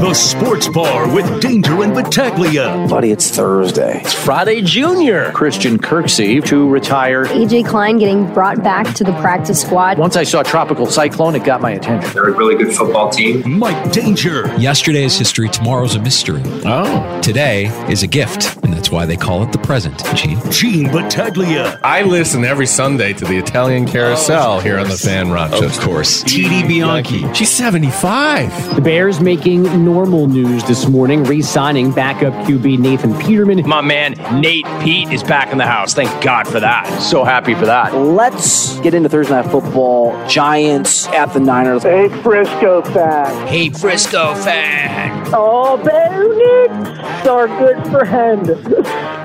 The Sports Bar with Danger and Battaglia. Buddy, it's Thursday. It's Friday Junior. Christian Kirksey to retire. AJ Klein getting brought back to the practice squad. Once I saw Tropical Cyclone, it got my attention. They're a really good football team. Mike Danger. Yesterday is history, tomorrow's a mystery. Oh. Today is a gift, and that's why they call it the present, Gene. Gene Battaglia. I listen every Sunday to the Italian Carousel Oh, here on the Fan Rochester. Of course. TD Bianchi. She's 75. The Bears making normal news this morning, re signing backup QB Nathan Peterman. My man, Nate Pete, is back in the house. Thank God for that. So happy for that. Let's get into Thursday Night Football. Giants at the Niners. Hey, Frisco fan. Hey, Frisco fan. Oh, Bo Nix, our good friend.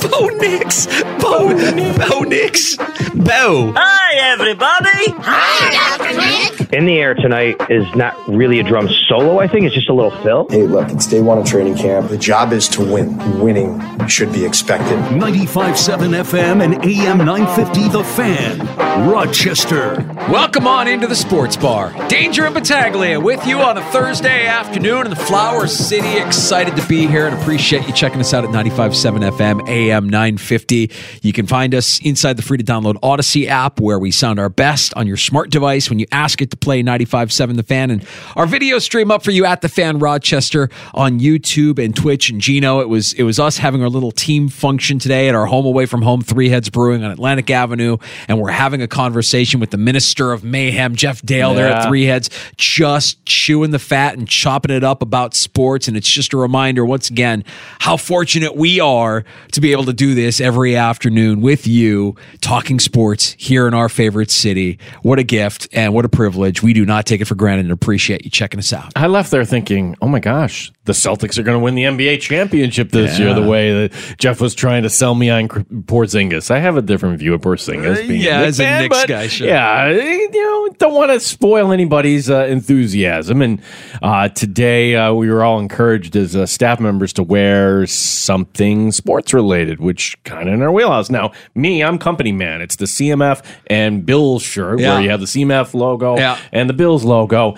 Bo Nix. Bo, Bo Nix. Bo. Hi, everybody. Hi, Dr. Nick. In the air tonight is not really a drum solo, I think. It's just a little fill. Hey, look, it's day one of training camp. The job is to win. Winning should be expected. 95.7 FM and AM 950 The Fan. Rochester. Welcome on into the sports bar. Danger and Battaglia with you on a Thursday afternoon in the Flower City. Excited to be here and appreciate you checking us out at 95.7 FM, AM 950. You can find us inside the free to download Audacy app where we sound our best on your smart device when you ask it to play 95.7 The Fan. And our video stream up for you at The Fan Rochester on YouTube and Twitch. And Gino, it was, it was us having our little team function today at our home away from home, Three Heads Brewing on Atlantic Avenue. And we're having a conversation with the Minister of Mayhem, Jeff Dale, there at Three Heads, just chewing the fat and chopping it up about sports. And it's just a reminder, once again, how fortunate we are to be able to do this every afternoon with you, talking sports here in our favorite city. What a gift and what a privilege. We do not take it for granted and appreciate you checking us out. I left there thinking, oh my gosh, the Celtics are going to win the NBA championship this Yeah. year, the way that Jeff was trying to sell me on Porzingis. I have a different view of Porzingis. being yeah, Knicks as a fan, Knicks but guy, sure. Yeah, you know, don't want to spoil anybody's uh, enthusiasm. And uh, today uh, we were all encouraged as uh, staff members to wear something sports related, which kind of in our wheelhouse. Now, me, I'm company man. It's the CMF and Bills shirt Yeah. where you have the CMF logo Yeah. and the Bills logo.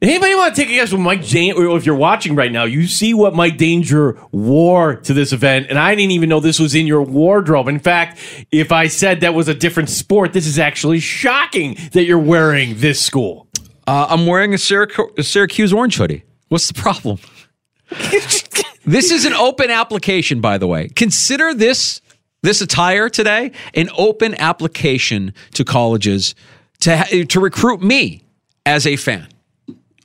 Anybody want to take a guess what Mike Danger, if you're watching right now, you see what Mike Danger wore to this event, and I didn't even know this was in your wardrobe. In fact, if I said that was a different sport, this is actually shocking that you're wearing this school. Uh, I'm wearing a, Syrac- a Syracuse orange hoodie. What's the problem? This is an open application, by the way. Consider this this attire today an open application to colleges to ha- to recruit me as a fan.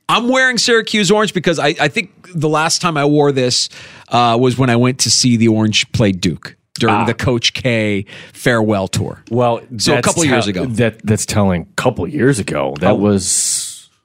I'm wearing Syracuse orange because I, I think the last time I wore this uh, was when I went to see the Orange play Duke during the Coach K farewell tour. Well, So a couple years ago. That that's telling. A couple years ago, that Oh. was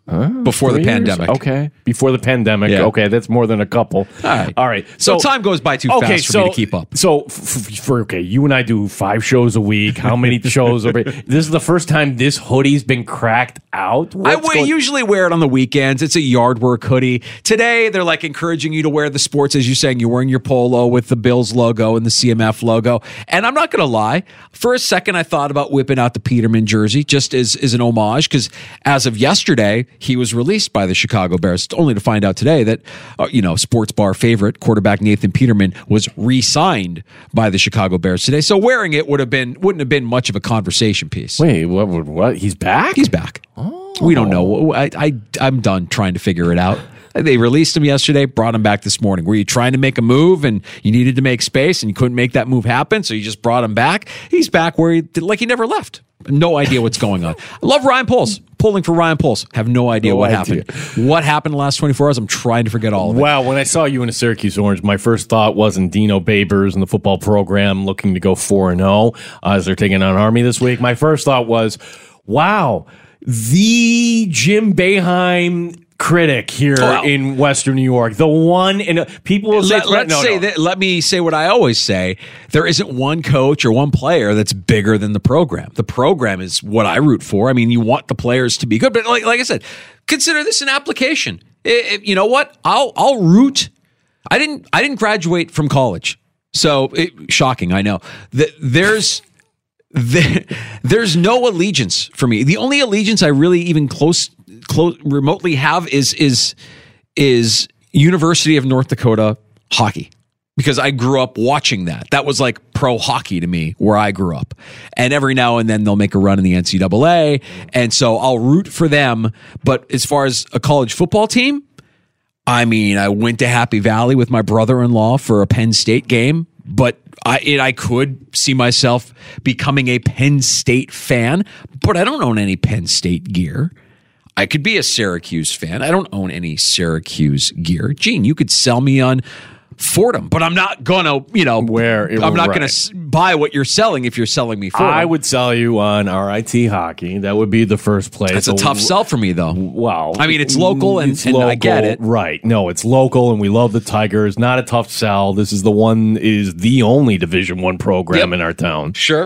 huh? Before the years? pandemic. Okay, before the pandemic. Yeah. Okay, that's more than a couple. All right. all right. So, time goes by too fast for me to keep up. So f- f- for okay, you and I do five shows a week. How many shows? Are, this is the first time this hoodie's been cracked out. I What's going- usually wear it on the weekends. It's a yard work hoodie. Today, they're like encouraging you to wear the sports, as you're saying. You're wearing your polo with the Bills logo and the CMF logo. And I'm not going to lie. For a second, I thought about whipping out the Peterman jersey just as, as an homage because as of yesterday, he was released by the Chicago Bears, only to find out today that, uh, you know, sports bar favorite quarterback Nathan Peterman was re-signed by the Chicago Bears today. So wearing it would have been wouldn't have been much of a conversation piece. Wait, what? What? what? He's back? He's back. We don't know. I, I I'm done trying to figure it out. They released him yesterday, brought him back this morning. Were you trying to make a move and you needed to make space and you couldn't make that move happen, so you just brought him back? He's back where he like he never left. No idea what's going on. I love Ryan Poles. Pulling for Ryan Poles. Have no idea No what idea. happened. What happened the last 24 hours? I'm trying to forget all of it. Wow, when I saw you in a Syracuse Orange, my first thought wasn't Dino Babers and the football program looking to go 4 and 0 as they're taking on Army this week. My first thought was, wow, the Jim Boeheim critic here oh, Wow. in Western New York. The one and people will say Let, let's no, say no. that. Let me say what I always say. There isn't one coach or one player that's bigger than the program. The program is what I root for. I mean, you want the players to be good, but like, like I said, consider this an application. I- I- you know what? I'll I'll root. I didn't I didn't graduate from college, so it, shocking. I know that there's. There, there's no allegiance for me. The only allegiance I really even close, close remotely have is is is University of North Dakota hockey because I grew up watching that. That was like pro hockey to me where I grew up. And every now and then they'll make a run in the NCAA, and so I'll root for them. But as far as a college football team, I mean, I went to Happy Valley with my brother-in-law for a Penn State game, but I it, I could see myself becoming a Penn State fan, but I don't own any Penn State gear. I could be a Syracuse fan. I don't own any Syracuse gear. Gene, you could sell me on Fordham, but I'm not gonna, you know, Where- I'm not gonna buy what you're selling if you're selling me Fordham. I would sell you on RIT hockey. That would be the first place. That's a tough sell for me, though. Wow. I mean, it's local and- It's and I get it. Right. No, it's local and we love the Tigers. Not a tough sell. This is the one is the only Division 1 program Yep. in our town. Sure.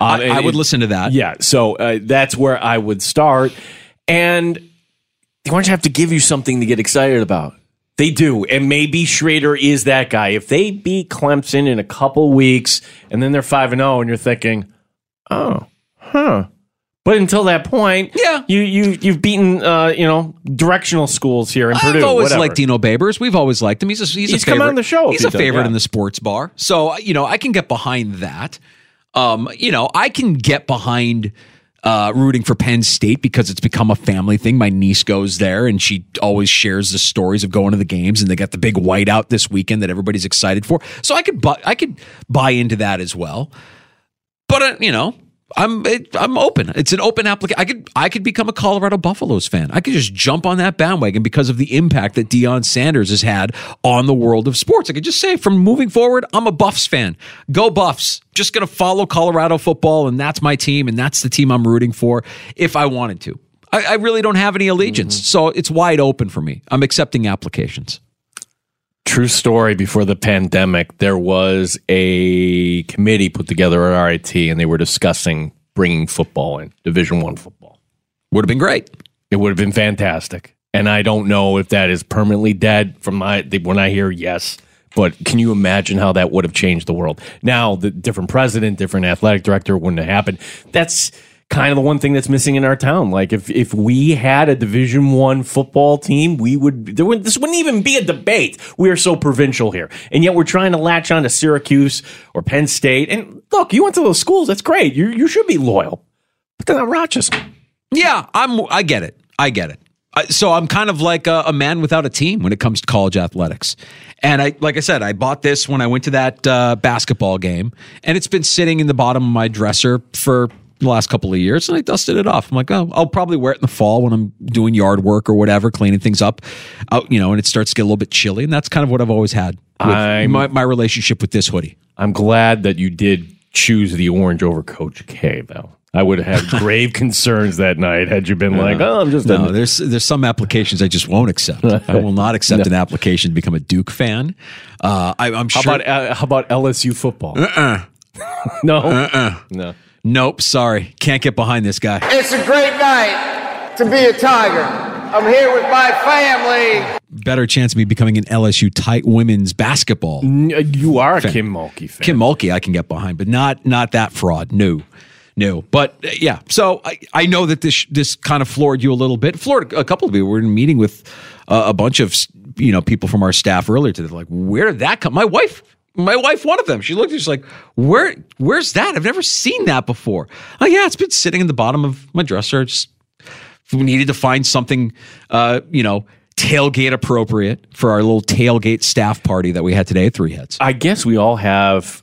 Um, I, I would it- listen to that. Yeah, so uh, that's where I would start. And the Orange have to give you something to get excited about. They do. And maybe Shrader is that guy. If they beat Clemson in a couple weeks and then they're 5 and 0 and you're thinking, "Oh, huh." But until that point, Yeah. you you you've beaten uh, you know, directional schools here in Purdue. I've always whatever. liked Dino Babers. We've always liked him. He's a, he's, He's a come on the show He's a favorite yeah. in the sports bar. So you know, I can get behind that. Um, you know, I can get behind uh, rooting for Penn State because it's become a family thing. My niece goes there, and she always shares the stories of going to the games, and they got the big whiteout this weekend that everybody's excited for. So I could, bu- I could buy into that as well. But uh, you know, I'm it, I'm open. It's an open application. I could I could become a Colorado Buffaloes fan. I could just jump on that bandwagon because of the impact that Deion Sanders has had on the world of sports. I could just say from moving forward, I'm a Buffs fan. Go Buffs. Just gonna follow Colorado football, and that's my team, and that's the team I'm rooting for if I wanted to. I, I really don't have any allegiance, mm-hmm. so it's wide open for me. I'm accepting applications. True story. Before the pandemic, there was a committee put together at RIT, and they were discussing bringing football in Division One football. Would have been great. It would have been fantastic, and I don't know if that is permanently dead. From my when I hear yes, but can you imagine how that would have changed the world? Now, the different president, different athletic director wouldn't have happened. That's kind of the one thing that's missing in our town. Like if if we had a Division One football team, we would there would this wouldn't even be a debate. We are so provincial here, and yet we're trying to latch on to Syracuse or Penn State. And look, you went to those schools. That's great. You you should be loyal, but they're not Rochester. Yeah, I'm. I get it. I get it. I, so I'm kind of like a, a man without a team when it comes to college athletics. And I, like I said, I bought this when I went to that uh, basketball game, and it's been sitting in the bottom of my dresser for the last couple of years. And I dusted it off. I'm like, oh, I'll probably wear it in the fall when I'm doing yard work or whatever, cleaning things up, out, you know, and it starts to get a little bit chilly. And that's kind of what I've always had with my, my relationship with this hoodie. I'm glad that you did choose the orange over Coach K, though. I would have had grave concerns that night had you been like, "Oh, I'm just no." There's there's some applications I just won't accept. I will not accept an application to become a Duke fan. Uh, I, I'm How sure. about uh, how about LSU football? uh-uh. No, Uh-uh. no. Nope. Sorry, can't get behind this guy. It's a great night to be a Tiger. I'm here with my family. Better chance of me becoming an LSU tight women's basketball. N- You are a Fan. Kim Mulkey fan. Kim Mulkey, I can get behind, but not not that fraud. No, new. But uh, yeah, so I, I know that this this kind of floored you a little bit. Floored a couple of you. We're in a meeting with uh, a bunch of you know people from our staff earlier today. Like, where did that come? My wife. My wife, one of them, she looked. at She's like, "Where? Where's that? I've never seen that before." Oh yeah, it's been sitting in the bottom of my dresser. Just we needed to find something, uh, you know, tailgate appropriate for our little tailgate staff party that we had today at Three Heads. I guess we all have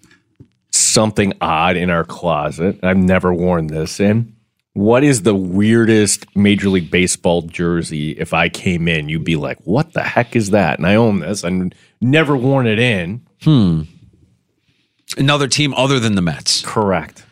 something odd in our closet. I've never worn this in. What is the weirdest Major League Baseball jersey? If I came in, you'd be like, "What the heck is that?" And I own this. I've never worn it in. Hmm. Another team other than the Mets. Correct.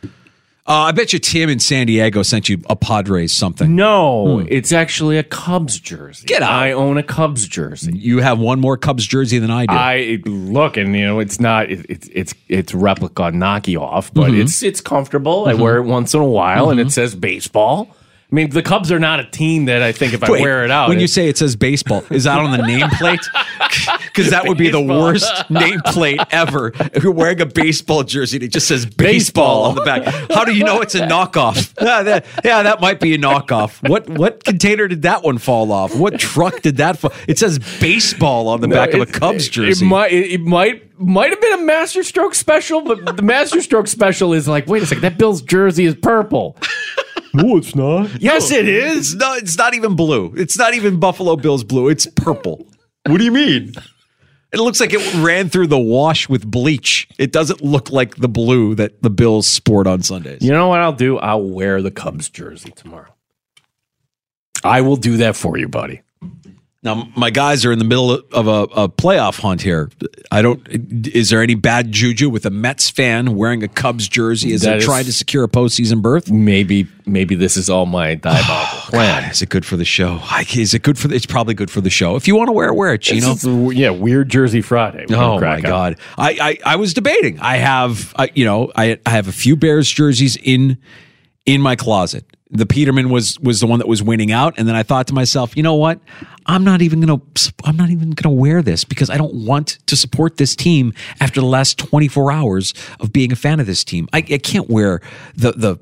Uh, I bet you Tim in San Diego sent you a Padres something. No, it's actually a Cubs jersey. Get out. I own a Cubs jersey. You have one more Cubs jersey than I do. I look, and you know, it's not. It, it's it's it's replica knocky off, but Mhm. it's it's comfortable. I Mhm. wear it once in a while, and Mhm. it says baseball. I mean, the Cubs are not a team that I think if I wear it out, When you say it says baseball, is that on the nameplate? Because that would be the worst nameplate ever. If you're wearing a baseball jersey and it just says baseball, on the back. How do you know it's a knockoff? yeah, that, yeah, that might be a knockoff. What what container did that one fall off? What truck did that fall? It says baseball on the No, back of a Cubs jersey. It might it, it might might have been a Master Stroke special, but the Master Stroke special is like, wait a second, that Bill's jersey is purple. no, it's not. Yes, it is. It's not, it's not even blue. It's not even Buffalo Bills blue. It's purple. What do you mean? It looks like it ran through the wash with bleach. It doesn't look like the blue that the Bills sport on Sundays. You know what I'll do? I'll wear the Cubs jersey tomorrow. I will do that for you, buddy. Now, my guys are in the middle of a, a playoff hunt here. I don't. Is there any bad juju with a Mets fan wearing a Cubs jersey as they're trying to secure a postseason berth? Maybe, maybe this is all my diabolical plan. Is it good for the show? I- Is it good for? The, it's probably good for the show. If you want to wear it, wear it. You know. Yeah, weird Jersey Friday. Oh my god! I, I I was debating. I have I, you know I I have a few Bears jerseys in in my closet. The Peterman was was the one that was winning out, and then I thought to myself, you know what? I'm not even gonna I'm not even gonna wear this because I don't want to support this team after the last 24 hours of being a fan of this team. I, I can't wear the the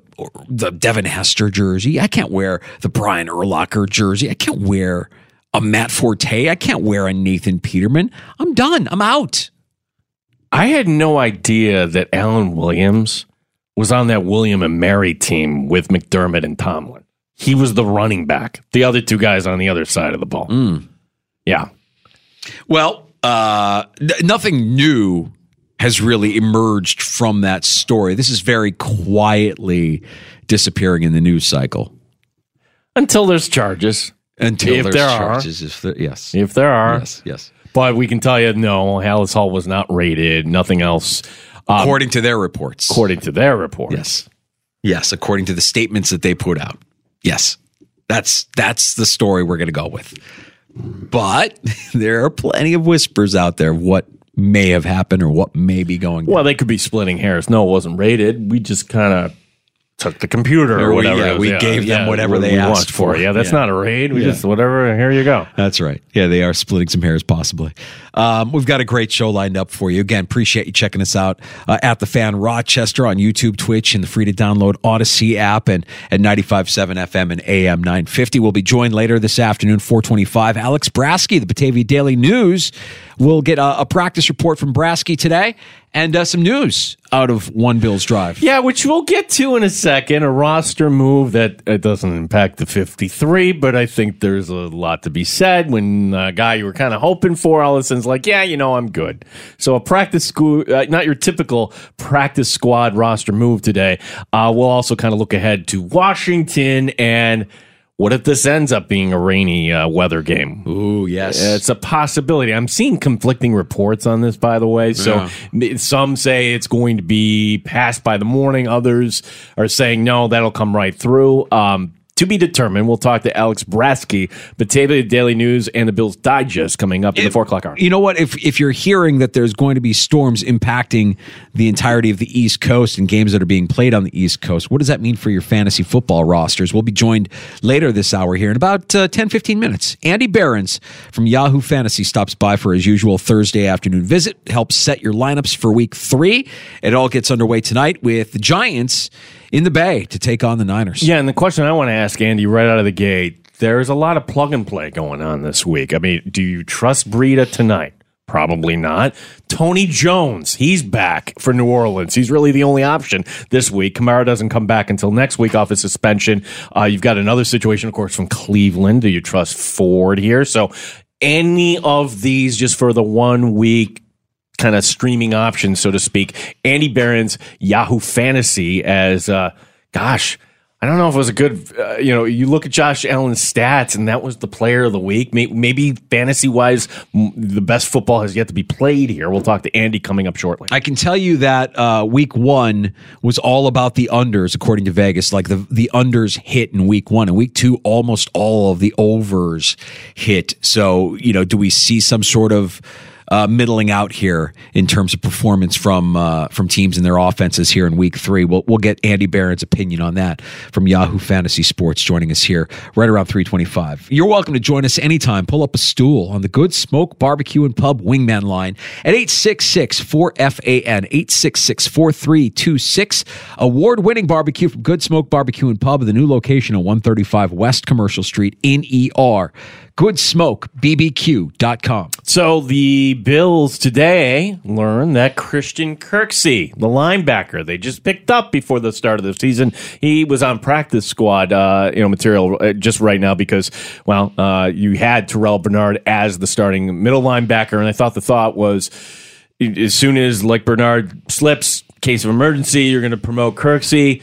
the Devin Hester jersey. I can't wear the Brian Urlacher jersey. I can't wear a Matt Forte. I can't wear a Nathan Peterman. I'm done. I'm out. I had no idea that Alan Williams was on that William and Mary team with McDermott and Tomlin. He was the running back. The other two guys on the other side of the ball. Yeah. Well, uh, n- nothing new has really emerged from that story. This is very quietly disappearing in the news cycle Until there's charges. until If there's there are. charges. If there, yes, If there are. yes, yes. But we can tell you, no, Halas Hall was not rated. Nothing else. Um, According to their reports, according to their reports. yes, yes. According to the statements that they put out, yes. That's that's the story we're going to go with. But there are plenty of whispers out there what may have happened or what may be going. Well, they could be splitting hairs. No, it wasn't rated. We just kind of took the computer Or or we- yeah, it was. we gave them whatever they asked want for. Yeah, that's Yeah. not a raid. We Yeah. just whatever. Here you go. That's right. Yeah, they are splitting some hairs, possibly. Um, we've got a great show lined up for you. Again, appreciate you checking us out uh, at the Fan Rochester on YouTube, Twitch, and the free to download Audacy app, and at 95.7 FM and AM 950. We'll be joined later this afternoon, 425. Alex Brasky, the Batavia Daily News. We'll get a, a practice report from Brasky today and uh, some news out of One Bills Drive. Yeah, which we'll get to in a second. A roster move that it doesn't impact the 53, but I think there's a lot to be said when a guy you were kind of hoping for all of a sudden's like, yeah, you know, I'm good. So a practice school, uh, not your typical practice squad roster move today. Uh, we'll also kind of look ahead to Washington and what if this ends up being a rainy uh, weather game? Ooh, yes. It's a possibility. I'm seeing conflicting reports on this, by the way. So m- some say it's going to be passed by the morning. Others are saying no, that'll come right through. Um, to be determined. We'll talk to Alex Brasky, Batavia Daily News, and the Bills Digest coming up in the four o'clock hour. You know what? If if you're hearing that there's going to be storms impacting the entirety of the East Coast and games that are being played on the East Coast, what does that mean for your fantasy football rosters? We'll be joined later this hour here in about uh, 10, 15 minutes. Andy Behrens from Yahoo Fantasy stops by for his usual Thursday afternoon visit, helps set your lineups for week three. It all gets underway tonight with the Giants in the Bay to take on the Niners. Yeah, and the question I want to ask Andy right out of the gate there's a lot of plug and play going on this week. I mean, do you trust Breida tonight? Probably not. Tony Jones, he's back for New Orleans. He's really the only option this week. Kamara doesn't come back until next week off his suspension. Uh, you've got another situation, of course, from Cleveland. Do you trust Ford here? So, any of these just for the one week kind of streaming options, so to speak. Andy Behrens, Yahoo Fantasy, as uh, gosh, I don't know if it was a good, uh, you know, you look at Josh Allen's stats and that was the player of the week. Maybe, fantasy wise, the best football has yet to be played here. We'll talk to Andy coming up shortly. I can tell you that uh, week one was all about the unders, according to Vegas. Like the, the unders hit in week one. and week two, almost all of the overs hit. So, you know, do we see some sort of uh, middling out here in terms of performance from uh, from teams and their offenses here in Week Three. We'll we'll get Andy Behrens opinion on that from Yahoo Fantasy Sports joining us here right around three twenty five. You're welcome to join us anytime. Pull up a stool on the Good Smoke Barbecue and Pub Wingman line at 866 4FAN 866 4326. Award winning barbecue from Good Smoke Barbecue and Pub, the new location at 135 West Commercial Street in ER goodsmokebbq.com. So the Bills today learned that Christian Kirksey, the linebacker they just picked up before the start of the season, he was on practice squad, uh, you know, material uh, just right now because, well, uh, you had Terrell Bernard as the starting middle linebacker, and I thought the thought was as soon as like Bernard slips, case of emergency, you're going to promote Kirksey.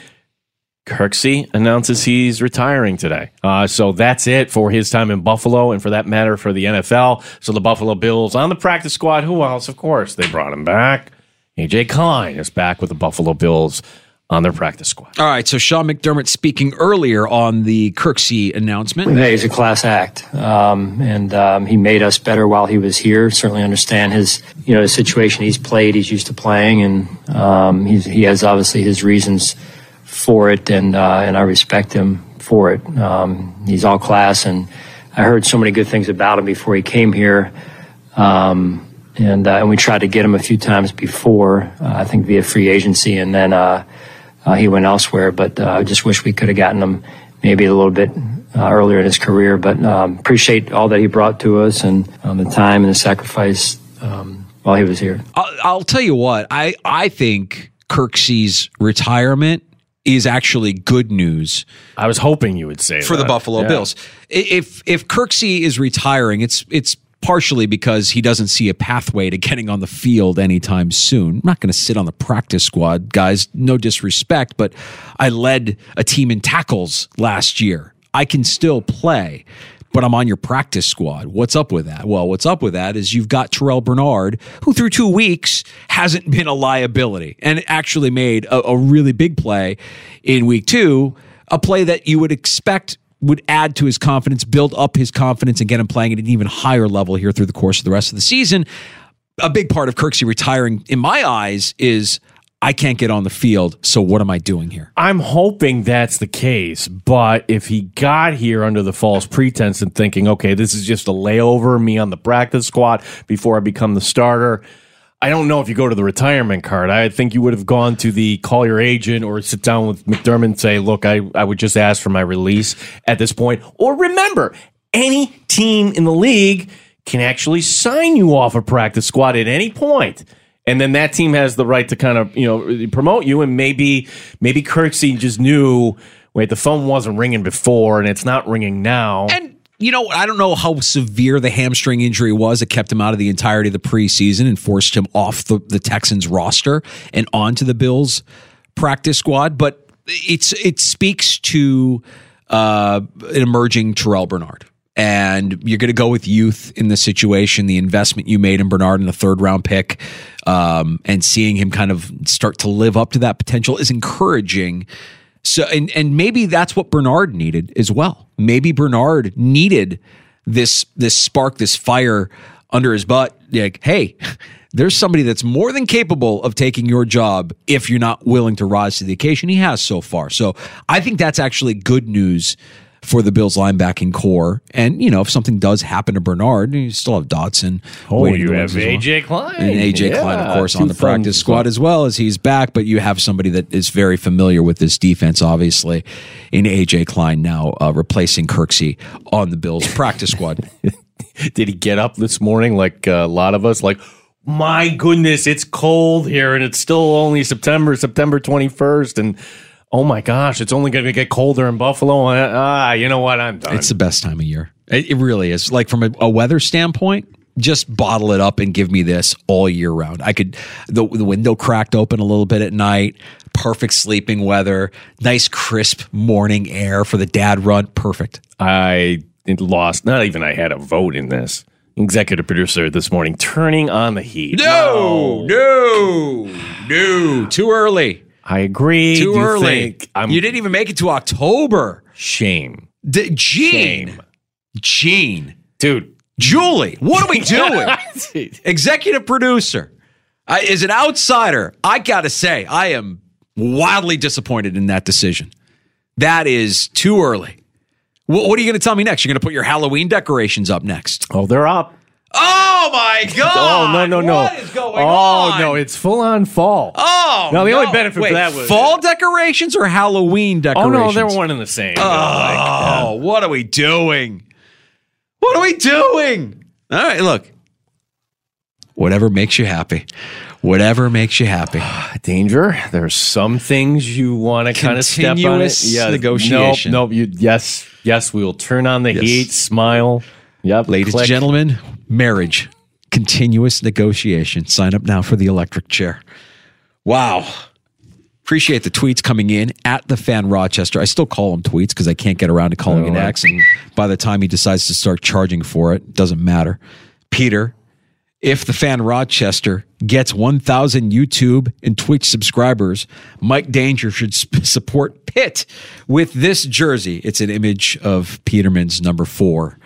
Kirksey announces he's retiring today. Uh, so that's it for his time in Buffalo and for that matter for the NFL. So the Buffalo Bills on the practice squad. Who else? Of course, they brought him back. AJ Klein is back with the Buffalo Bills on their practice squad. All right, so Sean McDermott speaking earlier on the Kirksey announcement. Hey, he's a class act, um, and um, he made us better while he was here. Certainly understand his, you know, the situation he's played, he's used to playing, and um, he has obviously his reasons for it, and uh, and I respect him for it. Um, he's all class, and I heard so many good things about him before he came here. Um, and, uh, and we tried to get him a few times before, uh, I think via free agency, and then uh, uh, he went elsewhere. But uh, I just wish we could have gotten him maybe a little bit earlier in his career. But um, appreciate all that he brought to us and um, the time and the sacrifice um, while he was here. I'll, I'll, tell you what, I, I think Kirksey's retirement is actually good news. I was hoping you would say for that. the Buffalo yeah. Bills. If if Kirksey is retiring, it's it's partially because he doesn't see a pathway to getting on the field anytime soon. I'm not going to sit on the practice squad, guys. No disrespect, but I led a team in tackles last year. I can still play but I'm on your practice squad. What's up with that? Well, what's up with that is you've got Terrell Bernard, who through two weeks hasn't been a liability and actually made a, a really big play in week two, a play that you would expect would add to his confidence, build up his confidence, and get him playing at an even higher level here through the course of the rest of the season. A big part of Kirksey retiring, in my eyes, is I can't get on the field. So what am I doing here? I'm hoping that's the case. But if he got here under the false pretense and thinking, okay, this is just a layover, me on the practice squad before I become the starter. I don't know if you go to the retirement card. I think you would have gone to the call your agent or sit down with McDermott and say, look, I, I would just ask for my release at this point. Or remember, any team in the league can actually sign you off a practice squad at any point and then that team has the right to kind of you know promote you. And maybe maybe Kirksey just knew wait the phone wasn't ringing before and it's not ringing now. And you know, I don't know how severe the hamstring injury was that kept him out of the entirety of the preseason and forced him off the, the Texans roster and onto the Bills practice squad. But it's it speaks to uh, an emerging Terrell Bernard. And you're going to go with youth in the situation, the investment you made in Bernard in the third round pick, um, and seeing him kind of start to live up to that potential is encouraging. So, and and maybe that's what Bernard needed as well. Maybe Bernard needed this this spark, this fire under his butt. Like, hey, there's somebody that's more than capable of taking your job if you're not willing to rise to the occasion. He has so far. So I think that's actually good news for the Bills linebacking corps. And, you know, if something does happen to Bernard, you still have Dotson. Oh, you have as well. AJ Klein. And AJ Yeah, Klein, of course, on the practice squad as well as he's back. But you have somebody that is very familiar with this defense, obviously, in AJ Klein now uh, replacing Kirksey on the Bills practice squad. Did he get up this morning like a lot of us? Like, my goodness, it's cold here, and it's still only September, September twenty first, and oh my gosh, it's only going to get colder in Buffalo. Uh, Ah, you know what? I'm done. It's the best time of year. It, it really is. Like from a, a weather standpoint, just bottle it up and give me this all year round. I could the the window cracked open a little bit at night. Perfect sleeping weather. Nice crisp morning air for the dad run. Perfect. I lost. Not even I had a vote in this. Executive producer this morning turning on the heat. No, no, no. Too early. I agree. Too You early. think I'm you didn't even make it to October. shame, D- Gene. Shame. Gene. dude. Julie, what are we doing? Executive producer. Uh, is an outsider. I got to say, I am wildly disappointed in that decision. That is too early. Wh- what are you going to tell me next? You're going to put your Halloween decorations up next. Oh, they're up. Oh my god! Oh God! no no no! What is going oh on? no, it's full on fall. Oh No, the only no. benefit for Wait, that was- fall decorations or Halloween decorations. Oh no, they're one and the same. Oh, what are we doing? What are we doing? All right, look. Whatever makes you happy. Whatever makes you happy. Ah, danger. There's some things you want to kind of step on it. Continuous negotiation. Nope, nope. You yes, yes. We will turn on the Yes. heat. Smile. Yep. Ladies click. and gentlemen, marriage, continuous negotiation. Sign up now for the electric chair. Wow. Appreciate the tweets coming in at the fan Rochester. I still call them tweets because I can't get around to calling it Oh, X. And by the time he decides to start charging for it, doesn't matter. Peter, if the fan Rochester gets 1,000 YouTube and Twitch subscribers, Mike Danger should sp- support Pitt with this jersey. It's an image of Peterman's number four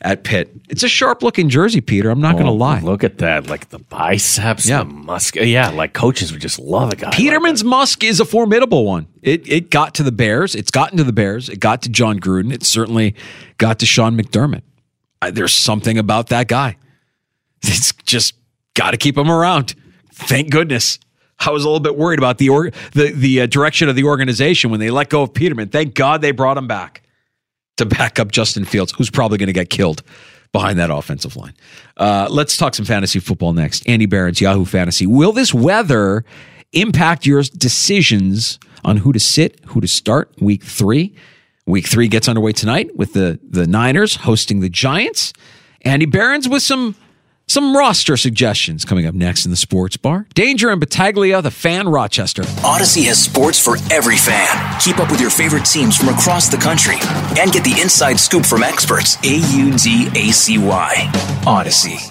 at Pitt. It's a sharp looking jersey, Peter. I'm not going to Oh, lie. Look at that. Like the biceps, Yeah. the musk. Yeah, like coaches would just love a guy. like Peterman's Musk is a formidable one. It it got to the Bears. It's gotten to the Bears. It got to Jon Gruden. It certainly got to Sean McDermott. I, there's something about that guy. It's just got to keep him around. Thank goodness. I was a little bit worried about the or, the the uh, direction of the organization when they let go of Peterman. Thank God they brought him back to back up Justin Fields, who's probably going to get killed behind that offensive line. Uh, let's talk some fantasy football next. Andy Behrens Yahoo Fantasy. Will this weather impact your decisions on who to sit, who to start week three? Week three gets underway tonight with the, the Niners hosting the Giants. Andy Behrens with some some roster suggestions coming up next in the sports bar. Danger and Battaglia, the fan Rochester. Audacy has sports for every fan. Keep up with your favorite teams from across the country and get the inside scoop from experts. A U D A C Y. Audacy.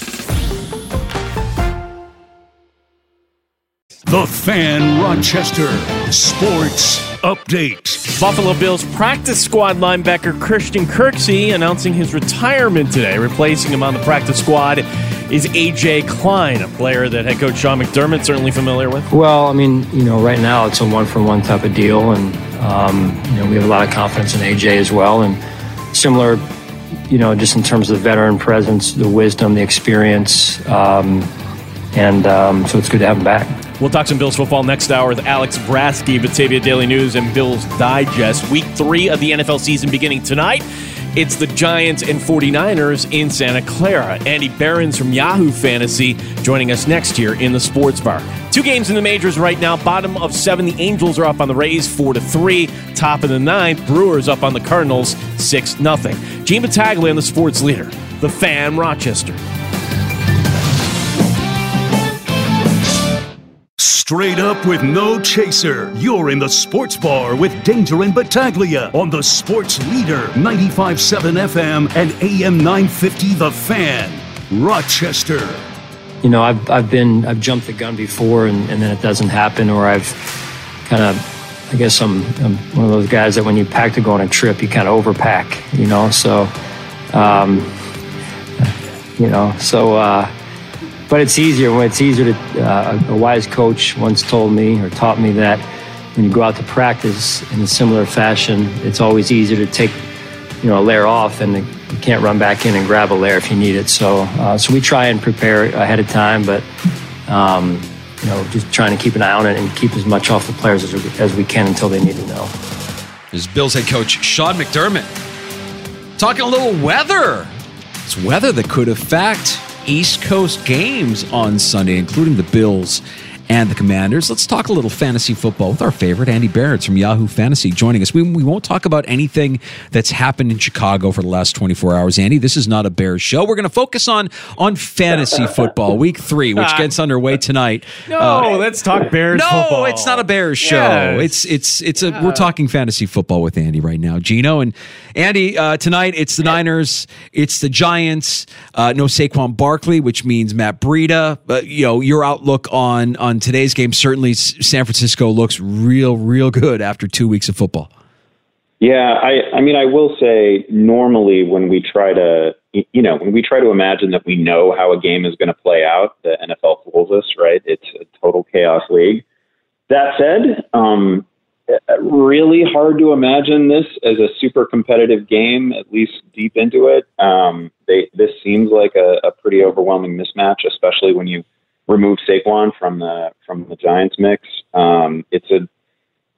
The Fan Rochester Sports Update. Buffalo Bills practice squad linebacker Christian Kirksey announcing his retirement today. Replacing him on the practice squad is AJ Klein, a player that head coach Sean McDermott certainly familiar with. Well, I mean, you know, right now it's a one for one type of deal, and um, you know we have a lot of confidence in AJ as well, and similar, you know, just in terms of the veteran presence, the wisdom, the experience, um, and um, so it's good to have him back. We'll talk some Bills football next hour with Alex Brasky, Batavia Daily News, and Bills Digest. Week three of the NFL season beginning tonight. It's the Giants and 49ers in Santa Clara. Andy Behrens from Yahoo Fantasy joining us next year in the sports bar. Two games in the majors right now. Bottom of seven, the Angels are up on the Rays four to three. Top of the ninth, Brewers up on the Cardinals six nothing. Gene Battaglia and the sports leader, the fan Rochester. Straight up with no chaser. You're in the sports bar with Danger and Battaglia on the Sports Leader 95.7 FM and AM 950 The Fan, Rochester. You know, I've, I've been, I've jumped the gun before and, and then it doesn't happen, or I've kind of, I guess I'm, I'm one of those guys that when you pack to go on a trip, you kind of overpack, you know, so, um, you know, so, uh, but it's easier when it's easier to uh, a wise coach once told me or taught me that when you go out to practice in a similar fashion it's always easier to take you know a layer off and you can't run back in and grab a layer if you need it. So uh, so we try and prepare ahead of time but um, you know just trying to keep an eye on it and keep as much off the players as, as we can until they need to know. This is Bills head coach Sean McDermott talking a little weather. It's weather that could affect East Coast games on Sunday, including the Bills and the Commanders. Let's talk a little fantasy football with our favorite, Andy Behrens from Yahoo Fantasy, joining us. We, we won't talk about anything that's happened in Chicago for the last 24 hours, Andy. This is not a Bears show. We're going to focus on on fantasy football, week three, which gets underway tonight. No, uh, let's talk Bears no, football. it's not a Bears show. Yes. It's it's it's a we're talking fantasy football with Andy right now. Gino and Andy, uh, tonight it's the Niners, it's the Giants, uh, no Saquon Barkley, which means Matt Breida. But you know, your outlook on on today's game certainly San Francisco looks real, real good after two weeks of football. Yeah, I, I mean, I will say normally when we try to, you know, when we try to imagine that we know how a game is going to play out, the NFL fools us, right? It's a total chaos league. That said, um, really hard to imagine this as a super competitive game, at least deep into it. Um, they, this seems like a, a pretty overwhelming mismatch, especially when you remove Saquon from the from the Giants mix. Um, it's a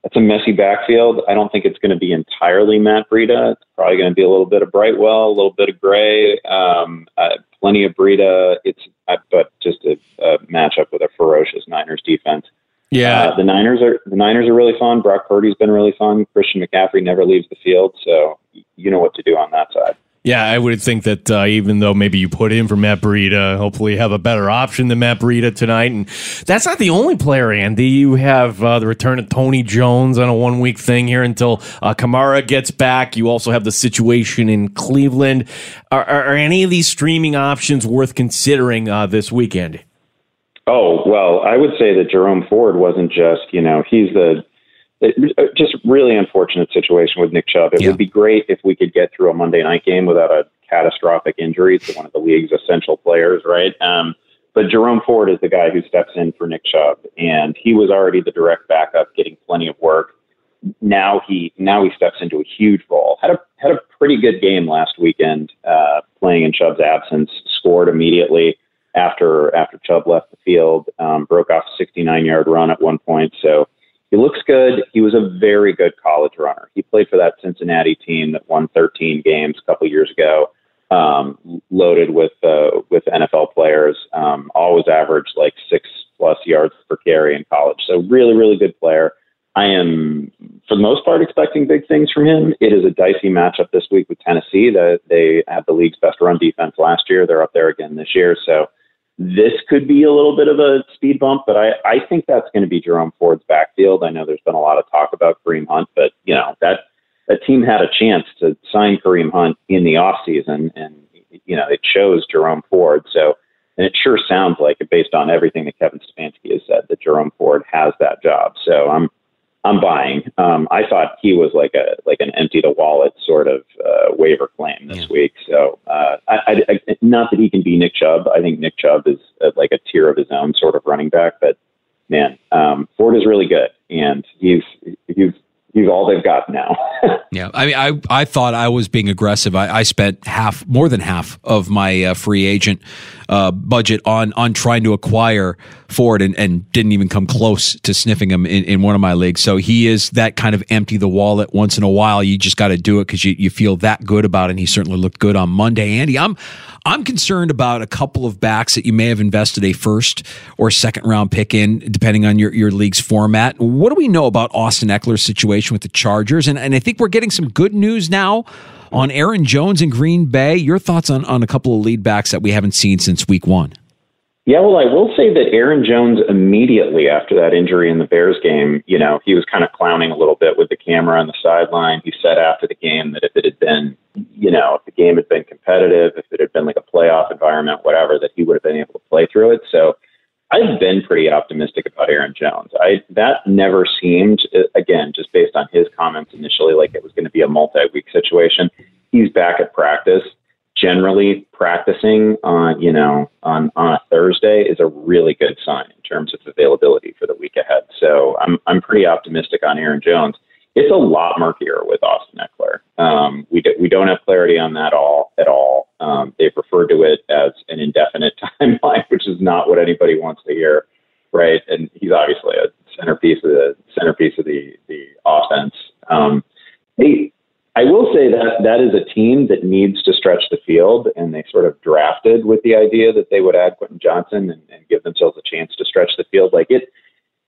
it's a messy backfield. I don't think it's going to be entirely Matt Breida. It's probably going to be a little bit of Brightwell, a little bit of Gray, um, uh, plenty of Breida. It's uh, but just a, a matchup with a ferocious Niners defense. Yeah, uh, the Niners are the Niners are really fun. Brock Purdy's been really fun. Christian McCaffrey never leaves the field, so you know what to do on that side. Yeah, I would think that uh, even though maybe you put in for Matt Breida, hopefully you have a better option than Matt Breida tonight. And that's not the only player, Andy. You have uh, the return of Tony Jones on a one week thing here until uh, Kamara gets back. You also have the situation in Cleveland. Are, are, are any of these streaming options worth considering uh, this weekend? Oh, well, I would say that Jerome Ford wasn't just, you know, he's the just really unfortunate situation with Nick Chubb. It yeah. would be great if we could get through a Monday night game without a catastrophic injury to one of the league's essential players, right? Um, but Jerome Ford is the guy who steps in for Nick Chubb, and he was already the direct backup, getting plenty of work. Now he now he steps into a huge role. Had a had a pretty good game last weekend, uh, playing in Chubb's absence. Scored immediately after after Chubb left the field. Um, broke off a 69 yard run at one point. So he looks good. He was a very good college runner. He played for that Cincinnati team that won 13 games a couple years ago, um, loaded with uh, with NFL players. Um, always averaged like six plus yards per carry in college. So really, really good player. I am, for the most part, expecting big things from him. It is a dicey matchup this week with Tennessee. That they had the league's best run defense last year. They're up there again this year. So this could be a little bit of a speed bump, but I, I think that's going to be Jerome Ford's backfield. I know there's been a lot of talk about Kareem Hunt, but you know that that team had a chance to sign Kareem Hunt in the offseason, and you know it chose Jerome Ford. So, and it sure sounds like based on everything that Kevin Stefanski has said that Jerome Ford has that job. So I'm I'm buying. Um, I thought he was like a like an empty the wallet sort of uh, waiver claim this yeah. week. So uh, I, I, I, not that he can be Nick Chubb. I think Nick Chubb is uh, like a tier of his own sort of running back. But man, um, Ford is really good, and he's he's he's all they've got now. yeah, I mean, I I thought I was being aggressive. I, I spent half, more than half of my uh, free agent uh, budget on on trying to acquire Ford, and, and didn't even come close to sniffing him in, in one of my leagues. So he is that kind of empty the wallet once in a while. You just got to do it because you, you feel that good about it. And he certainly looked good on Monday. Andy, I'm I'm concerned about a couple of backs that you may have invested a first or second round pick in, depending on your, your league's format. What do we know about Austin Ekeler's situation with the Chargers? And, and I think we're getting some good news now on Aaron Jones in Green Bay. Your thoughts on, on a couple of lead backs that we haven't seen since week one? Yeah, well, I will say that Aaron Jones immediately after that injury in the Bears game, you know, he was kind of clowning a little bit with the camera on the sideline. He said after the game that if it had been, you know, if the game had been competitive, if it had been like a playoff environment, whatever, that he would have been able to play through it. So I've been pretty optimistic about Aaron Jones. I that never seemed, uh, again, just based on his comments initially, like it was going to be a multi-week situation. He's back at practice generally practicing on you know on on a Thursday is a really good sign in terms of availability for the week ahead. So I'm I'm pretty optimistic on Aaron Jones. It's a lot murkier with Austin Ekeler. Um, we do, we don't have clarity on that all at all. Um, they've referred to it as an indefinite timeline, which is not what anybody wants to hear, right? And he's obviously a centerpiece of the centerpiece of the the offense. Um, they I will say that that is a team that needs to stretch the field, and they sort of drafted with the idea that they would add Quentin Johnston and, and give themselves a chance to stretch the field. Like it,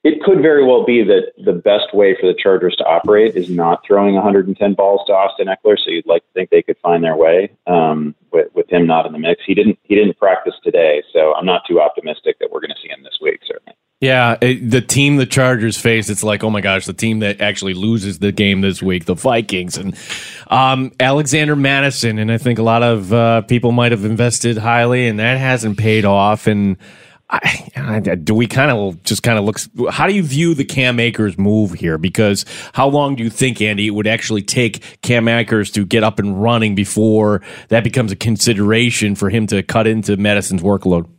it could very well be that the best way for the Chargers to operate is not throwing 110 balls to Austin Ekeler. So you'd like to think they could find their way um, with, with him not in the mix. He didn't. He didn't practice today, so I'm not too optimistic that we're going to see him this week. Certainly. Yeah, it, the team the Chargers face, it's like, oh my gosh, the team that actually loses the game this week, the Vikings, and um, Alexander Mattison, and I think a lot of uh, people might have invested highly, and that hasn't paid off. And I, I, do we kind of just kind of look? How do you view the Cam Akers move here? Because how long do you think, Andy, it would actually take Cam Akers to get up and running before that becomes a consideration for him to cut into Mattison's workload?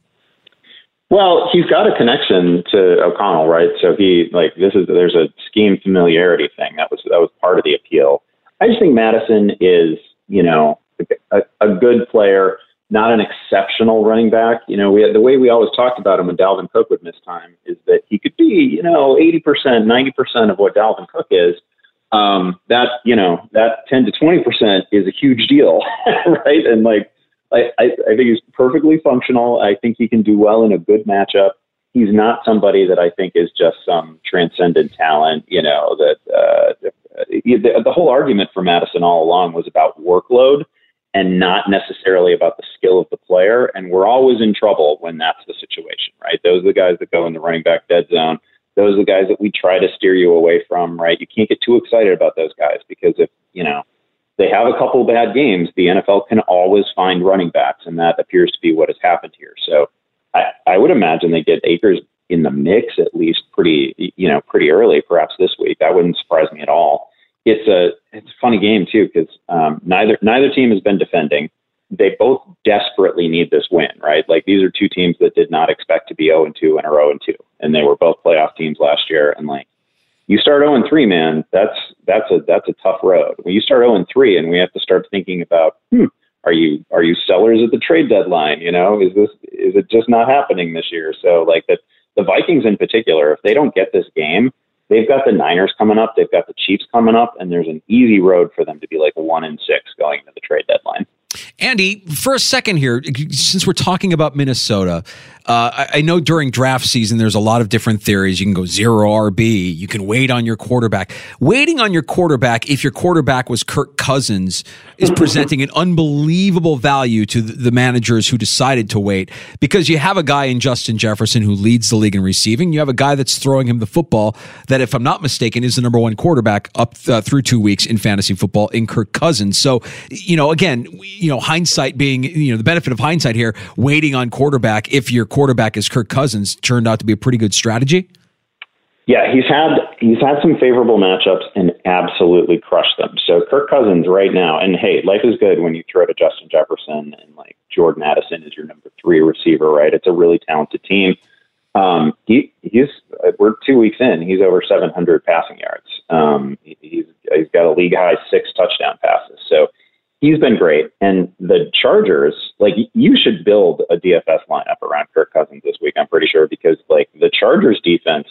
Well, he's got a connection to O'Connell, right? So he like this is there's a scheme familiarity thing that was that was part of the appeal. I just think Mattison is you know a, a good player, not an exceptional running back. You know, we had, the way we always talked about him when Dalvin Cook would miss time is that he could be you know eighty percent, ninety percent of what Dalvin Cook is. Um, that you know that ten to twenty percent is a huge deal, right? And like I, I, I think he's perfectly functional. I think he can do well in a good matchup. He's not somebody that I think is just some transcendent talent. You know that uh, the, the whole argument for Mattison all along was about workload and not necessarily about the skill of the player. And we're always in trouble when that's the situation, right? Those are the guys that go in the running back dead zone. Those are the guys that we try to steer you away from, right? You can't get too excited about those guys because if you know they have a couple bad games, the NFL can always find running backs, and that appears to be what has happened here. So I, I would imagine they get Akers in the mix at least pretty, you know, pretty early, perhaps this week. That wouldn't surprise me at all. It's a it's a funny game too because um, neither neither team has been defending. They both desperately need this win, right? Like these are two teams that did not expect to be 0 and 2 and are 0 and 2, and they were both playoff teams last year. And like you start 0 and 3, man, that's that's a that's a tough road. When you start 0 and 3 and we have to start thinking about, hmm, are you are you sellers at the trade deadline? You know, is this is it just not happening this year? So like that the Vikings in particular, if they don't get this game, they've got the Niners coming up, they've got the Chiefs coming up, and there's an easy road for them to be like one and six going into the trade deadline. Andy, for a second here, since we're talking about Minnesota, uh, I, I, know during draft season there's a lot of different theories. You can go zero RB. You can wait on your quarterback. Waiting on your quarterback, if your quarterback was Kirk Cousins, is presenting an unbelievable value to the, managers who decided to wait because you have a guy in Justin Jefferson who leads the league in receiving. You have a guy that's throwing him the football that, if I'm not mistaken, is the number one quarterback up uh, through two weeks in fantasy football in Kirk Cousins. So, you know, again, you know, hindsight being, you know, the benefit of hindsight here, waiting on quarterback if your quarterback is Kirk Cousins turned out to be a pretty good strategy? Yeah, he's had he's had some favorable matchups and absolutely crushed them. So Kirk Cousins right now, and hey, life is good when you throw to Justin Jefferson and like Jordan Addison is your number three receiver, right? It's a really talented team. Um, he he's we're two weeks in, he's over 700 passing yards. Um, he's he's got a league high six touchdown passes. So he's been great. And the Chargers, like you should build a DFS lineup around Kirk Cousins this week. I'm pretty sure because like the Chargers defense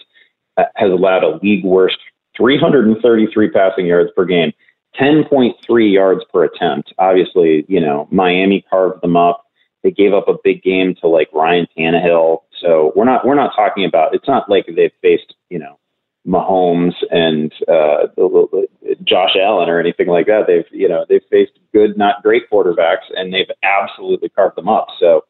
uh, has allowed a league worst 333 passing yards per game, 10.3 yards per attempt. Obviously, you know Miami carved them up. They gave up a big game to like Ryan Tannehill. So we're not we're not talking about. It's not like they've faced you know Mahomes and uh, Josh Allen or anything like that. They've you know they've faced good, not great quarterbacks, and they've absolutely carved them up. So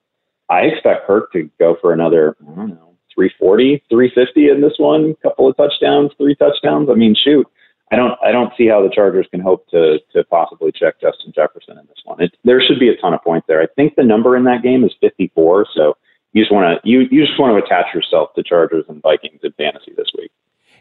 I expect Kirk to go for another, I don't know, 340, 350 in this one, couple of touchdowns, three touchdowns. I mean, shoot. I don't I don't see how the Chargers can hope to to possibly check Justin Jefferson in this one. It, there should be a ton of points there. I think the number in that game is 54, so you just want to you you just want to attach yourself to Chargers and Vikings in fantasy this week.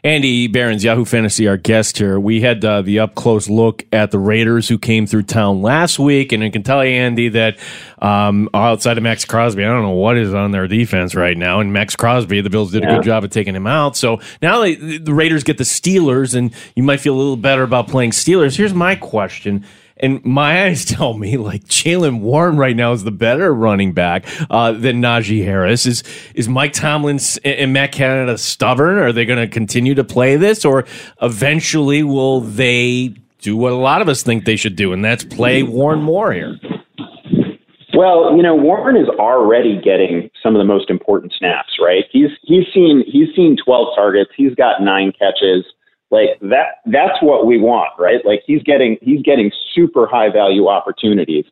Andy Behrens, Yahoo Fantasy, our guest here. We had uh, the up close look at the Raiders who came through town last week, and I can tell you, Andy, that um, outside of Maxx Crosby, I don't know what is on their defense right now. And Maxx Crosby, the Bills did a good job of taking him out. So now they, the Raiders get the Steelers, and you might feel a little better about playing Steelers. Here's my question and my eyes tell me like Jaylen Warren right now is the better running back uh, than Najee Harris. Is is Mike Tomlin and Matt Canada stubborn? Are they going to continue to play this, or eventually will they do what a lot of us think they should do, and that's play Warren more here? Well, you know, Warren is already getting some of the most important snaps, right? He's he's seen he's seen 12 targets, he's got 9 catches like that that's what we want right? Like he's getting he's getting super high value opportunities.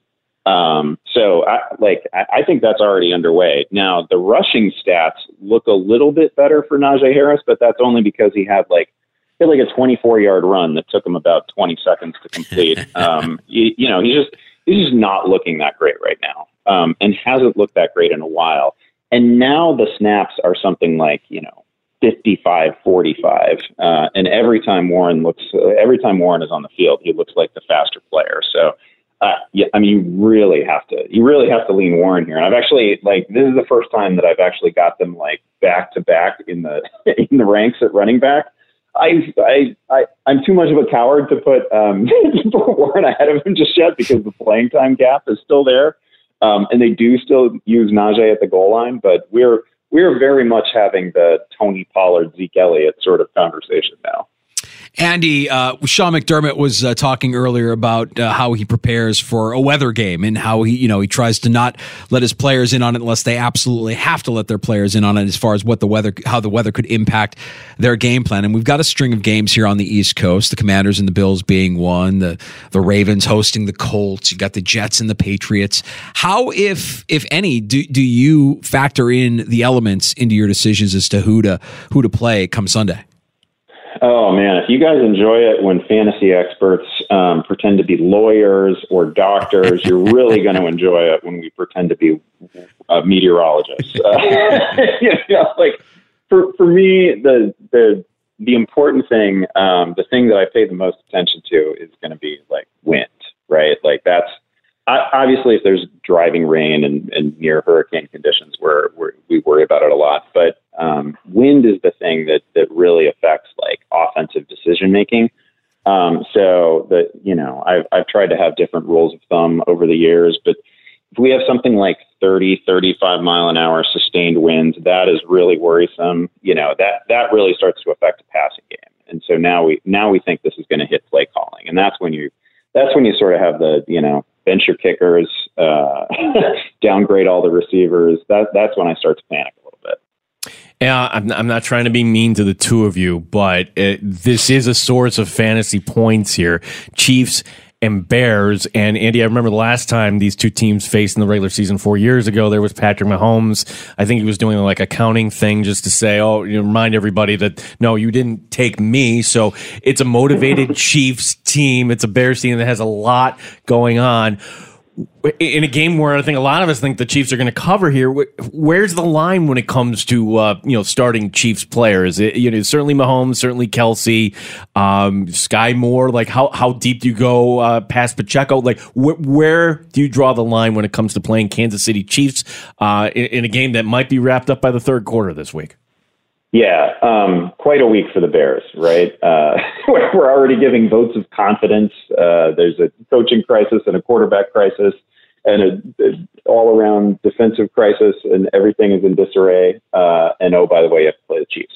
Um, so I, like I, I think that's already underway. Now the rushing stats look a little bit better for Najee Harris but that's only because he had like he had like a 24 yard run that took him about 20 seconds to complete. Um, you, you know he's just he's just not looking that great right now um, and hasn't looked that great in a while. And now the snaps are something like you know 55 45 uh, and every time Warren looks every time Warren is on the field he looks like the faster player so uh, yeah, I mean, you really have to, you really have to lean Warren here. And I've actually, like, this is the first time that I've actually got them like back to back in the in the ranks at running back. I, I, I, I'm too much of a coward to put um, put Warren ahead of him just yet because the playing time gap is still there, um, and they do still use Najee at the goal line. But we're we're very much having the Tony Pollard, Zeke Elliott sort of conversation now. Andy, uh, Sean McDermott was uh, talking earlier about uh, how he prepares for a weather game and how he, you know, he tries to not let his players in on it unless they absolutely have to let their players in on it as far as what the weather, how the weather could impact their game plan. And we've got a string of games here on the East Coast, the Commanders and the Bills being one, the the Ravens hosting the Colts, you got the Jets and the Patriots. How, if if any, do do you factor in the elements into your decisions as to who to who to play come Sunday? Oh man, if you guys enjoy it when fantasy experts um, pretend to be lawyers or doctors, you're really going to enjoy it when we pretend to be uh, meteorologists. Uh, you know, like for for me, the the the important thing, um, the thing that I pay the most attention to is going to be like wind, right? Like that's obviously if there's driving rain and, and near hurricane conditions, we're, we're, we worry about it a lot. But um, wind is the thing that that really affects like offensive decision making. Um, so that you know, I've I've tried to have different rules of thumb over the years, but if we have something like 30, 35 mile an hour sustained winds, that is really worrisome. You know, that that really starts to affect the passing game. And so now we now we think this is going to hit play calling, and that's when you that's when you sort of have the you know bench kickers, uh, downgrade all the receivers. That that's when I start to panic a little bit. Yeah, I'm, I'm not trying to be mean to the two of you, but it, this is a source of fantasy points here. Chiefs and Bears. And Andy, I remember the last time these two teams faced in the regular season four years ago, there was Patrick Mahomes. I think he was doing like a counting thing just to say, oh, you know, remind everybody that no, you didn't take me. So it's a motivated Chiefs team. It's a Bears team that has a lot going on in a game where I think a lot of us think the Chiefs are going to cover here. Where's the line when it comes to uh, you know starting Chiefs players? It, you know, certainly Mahomes, certainly Kelce, um, Skyy Moore. Like how how deep do you go uh, past Pacheco? Like wh- where do you draw the line when it comes to playing Kansas City Chiefs uh, in, in a game that might be wrapped up by the third quarter this week? Yeah, um, quite a week for the Bears, right? Uh, we're already giving votes of confidence. Uh, there's a coaching crisis and a quarterback crisis and a all-around defensive crisis, and everything is in disarray. Uh, and oh, by the way, you have to play the Chiefs.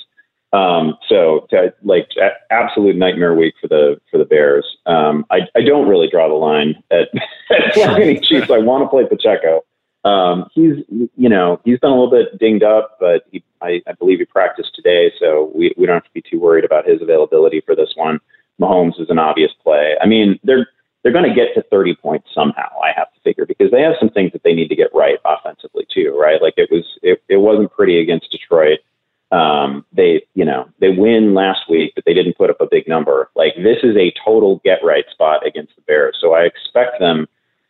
Um, so, to, like, absolute nightmare week for the for the Bears. Um, I, I don't really draw the line at, at playing any Chiefs. I want to play Pacheco. Um, he's, you know, he's been a little bit dinged up, but he, I, I believe he practiced today, so we, we don't have to be too worried about his availability for this one. Mahomes is an obvious play. I mean, they're they're going to get to 30 points somehow. I have to figure because they have some things that they need to get right offensively too, right? Like it was, it, it wasn't pretty against Detroit. Um, they, you know, they win last week, but they didn't put up a big number. Like this is a total get right spot against the Bears. So I expect them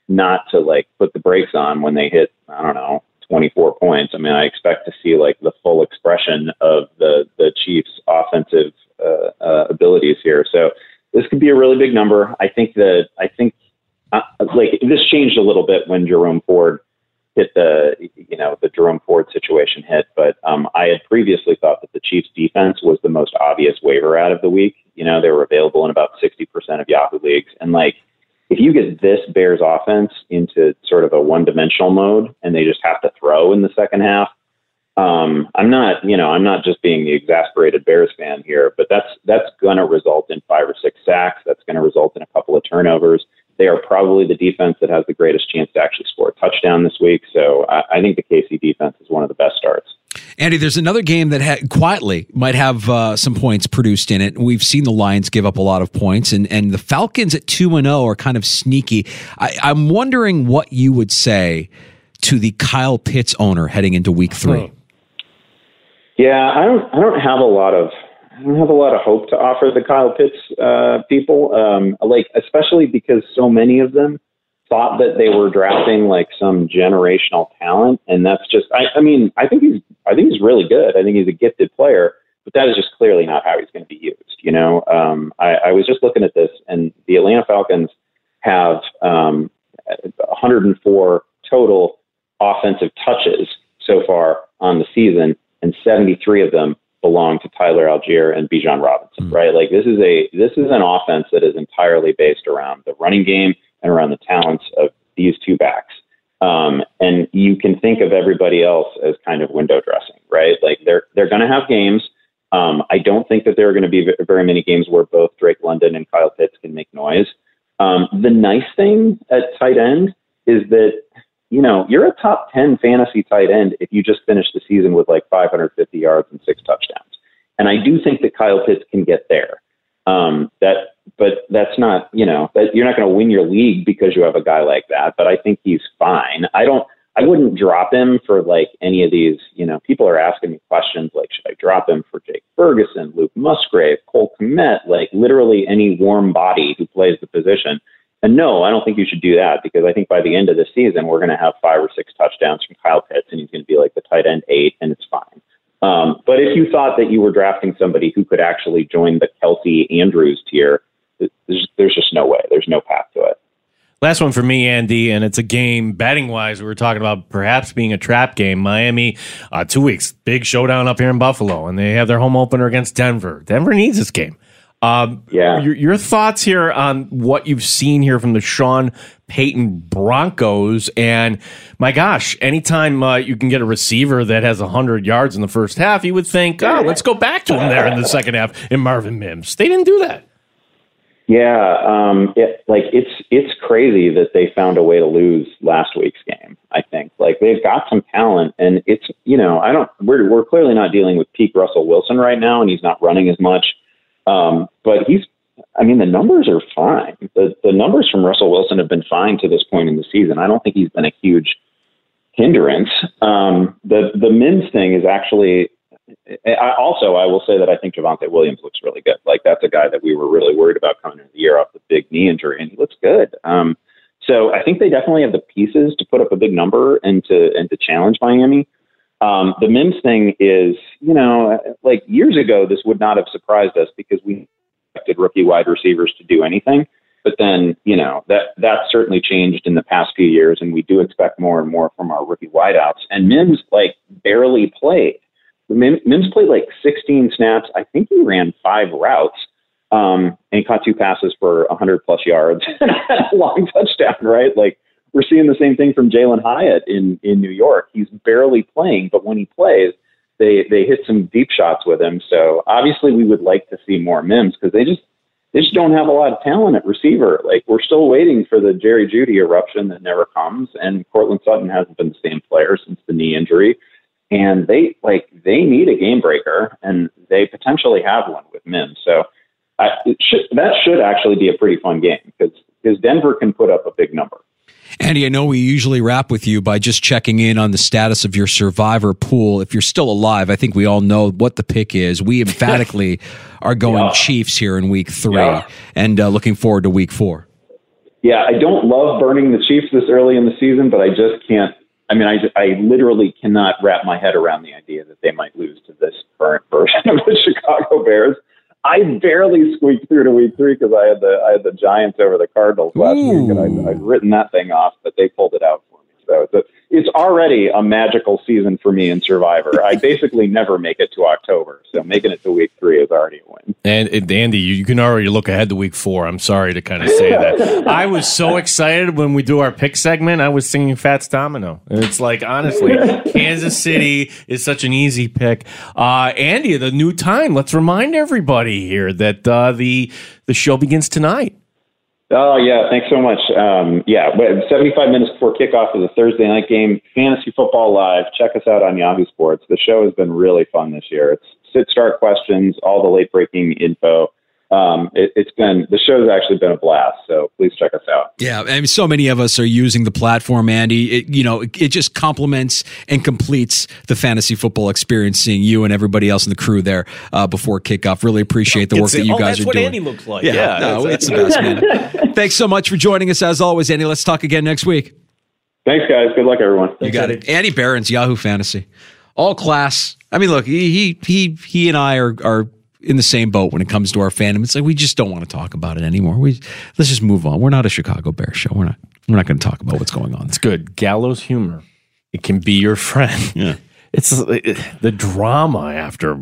not to like put the brakes on when they hit, I don't know, 24 points. I mean, I expect to see like the full expression of the, the Chiefs offensive uh, uh, abilities here. So this could be a really big number. I think that, I think uh, like this changed a little bit when Jerome Ford hit the you know the Jerome Ford situation hit, but um, I had previously thought that the Chiefs defense was the most obvious waiver out of the week. You know they were available in about sixty percent of Yahoo leagues, and like if you get this Bears offense into sort of a one dimensional mode and they just have to throw in the second half. Um, I'm not, you know, I'm not just being the exasperated Bears fan here, but that's that's going to result in five or six sacks. That's going to result in a couple of turnovers they are probably the defense that has the greatest chance to actually score a touchdown this week. So I, I think the KC defense is one of the best starts. Andy, there's another game that ha- quietly might have uh, some points produced in it. We've seen the Lions give up a lot of points, and, and the Falcons at 2 and 0 are kind of sneaky. I, I'm wondering what you would say to the Kyle Pitts owner heading into week three. Yeah, I don't I don't have a lot of I don't have a lot of hope to offer the Kyle Pitts uh, people, um, like especially because so many of them thought that they were drafting like some generational talent, and that's just. I, I mean, I think he's. I think he's really good. I think he's a gifted player, but that is just clearly not how he's going to be used. You know, um, I, I was just looking at this, and the Atlanta Falcons have um, 104 total offensive touches so far on the season, and 73 of them belong to Tyler Allgeier and Bijan Robinson, mm right? Like this is a this is an offense that is entirely based around the running game and around the talents of these two backs. Um, and you can think of everybody else as kind of window dressing, right? Like they're they're going to have games. Um, I don't think that there are going to be very many games where both Drake London and Kyle Pitts can make noise. Um, the nice thing at tight end is that you know, you're a top 10 fantasy tight end if you just finish the season with like 550 yards and six touchdowns. And I do think that Kyle Pitts can get there. Um, that, but that's not, you know, that you're not going to win your league because you have a guy like that. But I think he's fine. I don't, I wouldn't drop him for like any of these, you know, people are asking me questions like, should I drop him for Jake Ferguson, Luke Musgrave, Cole Kmet, like literally any warm body who plays the position. And no, I don't think you should do that because I think by the end of the season, we're going to have five or six touchdowns from Kyle Pitts and he's going to be like the tight end eight and it's fine. Um, but if you thought that you were drafting somebody who could actually join the Kelce Andrews tier, there's, there's just no way. There's no path to it. Last one for me, Andy, and it's a game betting wise. We were talking about perhaps being a trap game. Miami, uh, two weeks, big showdown up here in Buffalo, and they have their home opener against Denver. Denver needs this game. Um, yeah. Your, your, thoughts here on what you've seen here from the Sean Payton Broncos, and my gosh, anytime uh, you can get a receiver that has hundred yards in the first half, you would think, oh, let's go back to him there in the second half in Marvin Mims. They didn't do that. Yeah, um, it, like it's it's crazy that they found a way to lose last week's game. I think like they've got some talent, and it's you know I don't we're we're clearly not dealing with peak Russell Wilson right now, and he's not running as much. Um, but he's, I mean, the numbers are fine. The, the numbers from Russell Wilson have been fine to this point in the season. I don't think he's been a huge hindrance. Um, the the Mims thing is actually. I, also, I will say that I think Javonte Williams looks really good. Like that's a guy that we were really worried about coming into the year off the big knee injury, and he looks good. Um, so I think they definitely have the pieces to put up a big number and to and to challenge Miami. Um, the Mims thing is, you know, like years ago, this would not have surprised us because we expected rookie wide receivers to do anything. But then, you know, that that certainly changed in the past few years, and we do expect more and more from our rookie wideouts. And Mims like barely played. Mims played like 16 snaps. I think he ran five routes um, and caught two passes for 100 plus yards and a long touchdown. Right, like we're seeing the same thing from Jalin Hyatt in in New York. He's barely playing, but when he plays, they they hit some deep shots with him. So obviously, we would like to see more Mims because they just they just don't have a lot of talent at receiver. Like we're still waiting for the Jerry Jeudy eruption that never comes, and Courtland Sutton hasn't been the same player since the knee injury. And they like they need a game breaker, and they potentially have one with Mims. So I, should, that should actually be a pretty fun game because because Denver can put up a big number. Andy, I know we usually wrap with you by just checking in on the status of your survivor pool. If you're still alive, I think we all know what the pick is. We emphatically are going yeah. Chiefs here in week three yeah. and uh, looking forward to week four. Yeah, I don't love burning the Chiefs this early in the season, but I just can't. I mean, I, I literally cannot wrap my head around the idea that they might lose to this current version of the Chicago Bears. I barely squeaked through to week three because I had the I had the Giants over the Cardinals last Ooh. week, and I, I'd written that thing off, but they pulled it out for me. So it's, a, it's already a magical season for me in Survivor. I basically never make it to October, so making it to week three is already a win. And, and Andy, you, you can already look ahead to week four. I'm sorry to kind of say that. I was so excited when we do our pick segment. I was singing Fats Domino. And it's like, honestly, Kansas City is such an easy pick. Uh, Andy, the new time. Let's remind everybody here that uh, the the show begins tonight. Oh yeah, thanks so much. Um, yeah, 75 minutes before kickoff of the Thursday night game, Fantasy Football Live. Check us out on Yahoo Sports. The show has been really fun this year. It's sit start questions, all the late breaking info um, it, has been the show's actually been a blast. So please check us out. Yeah, I mean, so many of us are using the platform, Andy. It, you know, it, it just complements and completes the fantasy football experience. Seeing you and everybody else in the crew there uh, before kickoff, really appreciate the work that you oh, guys are doing. That's what Andy looks like. Yeah, yeah no, it's the best, man. Thanks so much for joining us as always, Andy. Let's talk again next week. Thanks, guys. Good luck, everyone. You got it. Andy Behrens Yahoo Fantasy, all class. I mean, look, he he he, he and I are are in the same boat when it comes to our fandom. It's like we just don't want to talk about it anymore. We let's just move on. We're not a Chicago Bear show. We're not. We're not going to talk about what's going on. It's good gallows humor. It can be your friend. Yeah. It's the drama after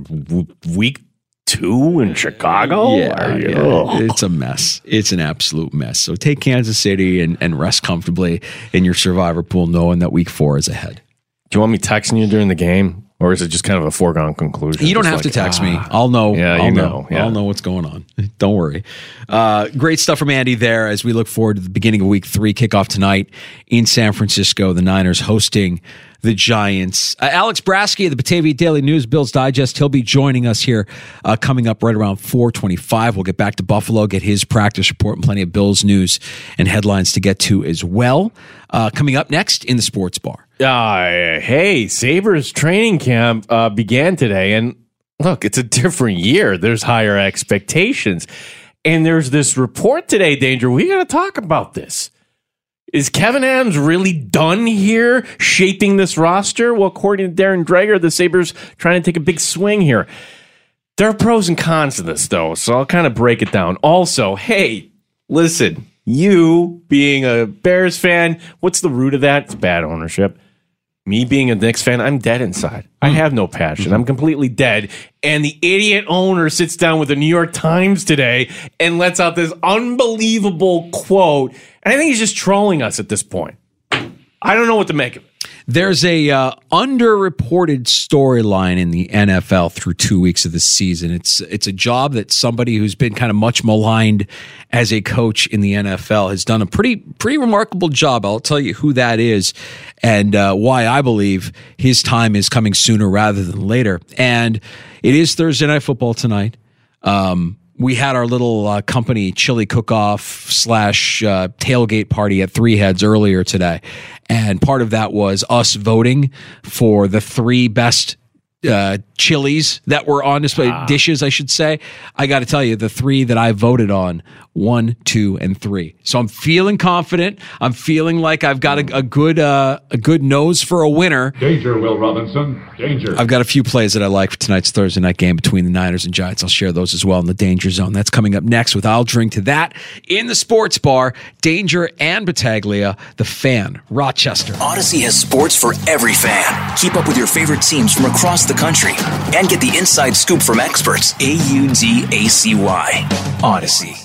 week two in Chicago. Yeah, yeah. it's a mess. It's an absolute mess. So take Kansas City and, and rest comfortably in your survivor pool, knowing that week four is ahead. Do you want me texting you during the game? Or is it just kind of a foregone conclusion? You don't have like, to text ah, me. I'll know. Yeah, I'll you know. know. Yeah. I'll know what's going on. Don't worry. Uh, great stuff from Andy there as we look forward to the beginning of week three kickoff tonight in San Francisco. The Niners hosting the Giants. Uh, Alex Brasky of the Batavia Daily News Bills Digest. He'll be joining us here uh, coming up right around 425. We'll get back to Buffalo, get his practice report and plenty of Bills news and headlines to get to as well. Uh, coming up next in the sports bar. Uh, hey, Sabres training camp uh, began today. And look, it's a different year. There's higher expectations. And there's this report today, Danger. We got to talk about this. Is Kevyn Adams really done here shaping this roster? Well, according to Darren Dreger, the Sabres trying to take a big swing here. There are pros and cons to this, though, so I'll kind of break it down. Also, hey, listen, you being a Bears fan, what's the root of that? It's bad ownership. Me being a Knicks fan, I'm dead inside. I hmm. have no passion. I'm completely dead. And the idiot owner sits down with the New York Times today and lets out this unbelievable quote and I think he's just trolling us at this point. I don't know what to make of it. There's a uh, underreported storyline in the NFL through two weeks of the season. It's it's a job that somebody who's been kind of much maligned as a coach in the NFL has done a pretty pretty remarkable job. I'll tell you who that is and uh, why I believe his time is coming sooner rather than later. And it is Thursday night football tonight. Um, we had our little uh, company chili cook off slash uh, tailgate party at Three Heads earlier today. And part of that was us voting for the three best uh, chilies that were on display, ah. dishes, I should say. I got to tell you, the three that I voted on one, two, and three. So I'm feeling confident. I'm feeling like I've got a, a good uh, a good nose for a winner. Danger, Will Robinson. Danger. I've got a few plays that I like for tonight's Thursday night game between the Niners and Giants. I'll share those as well in the Danger Zone. That's coming up next with I'll drink to that in the sports bar. Danger and Battaglia, the fan, Rochester. Audacy has sports for every fan. Keep up with your favorite teams from across the country and get the inside scoop from experts. A U D A C Y. Audacy.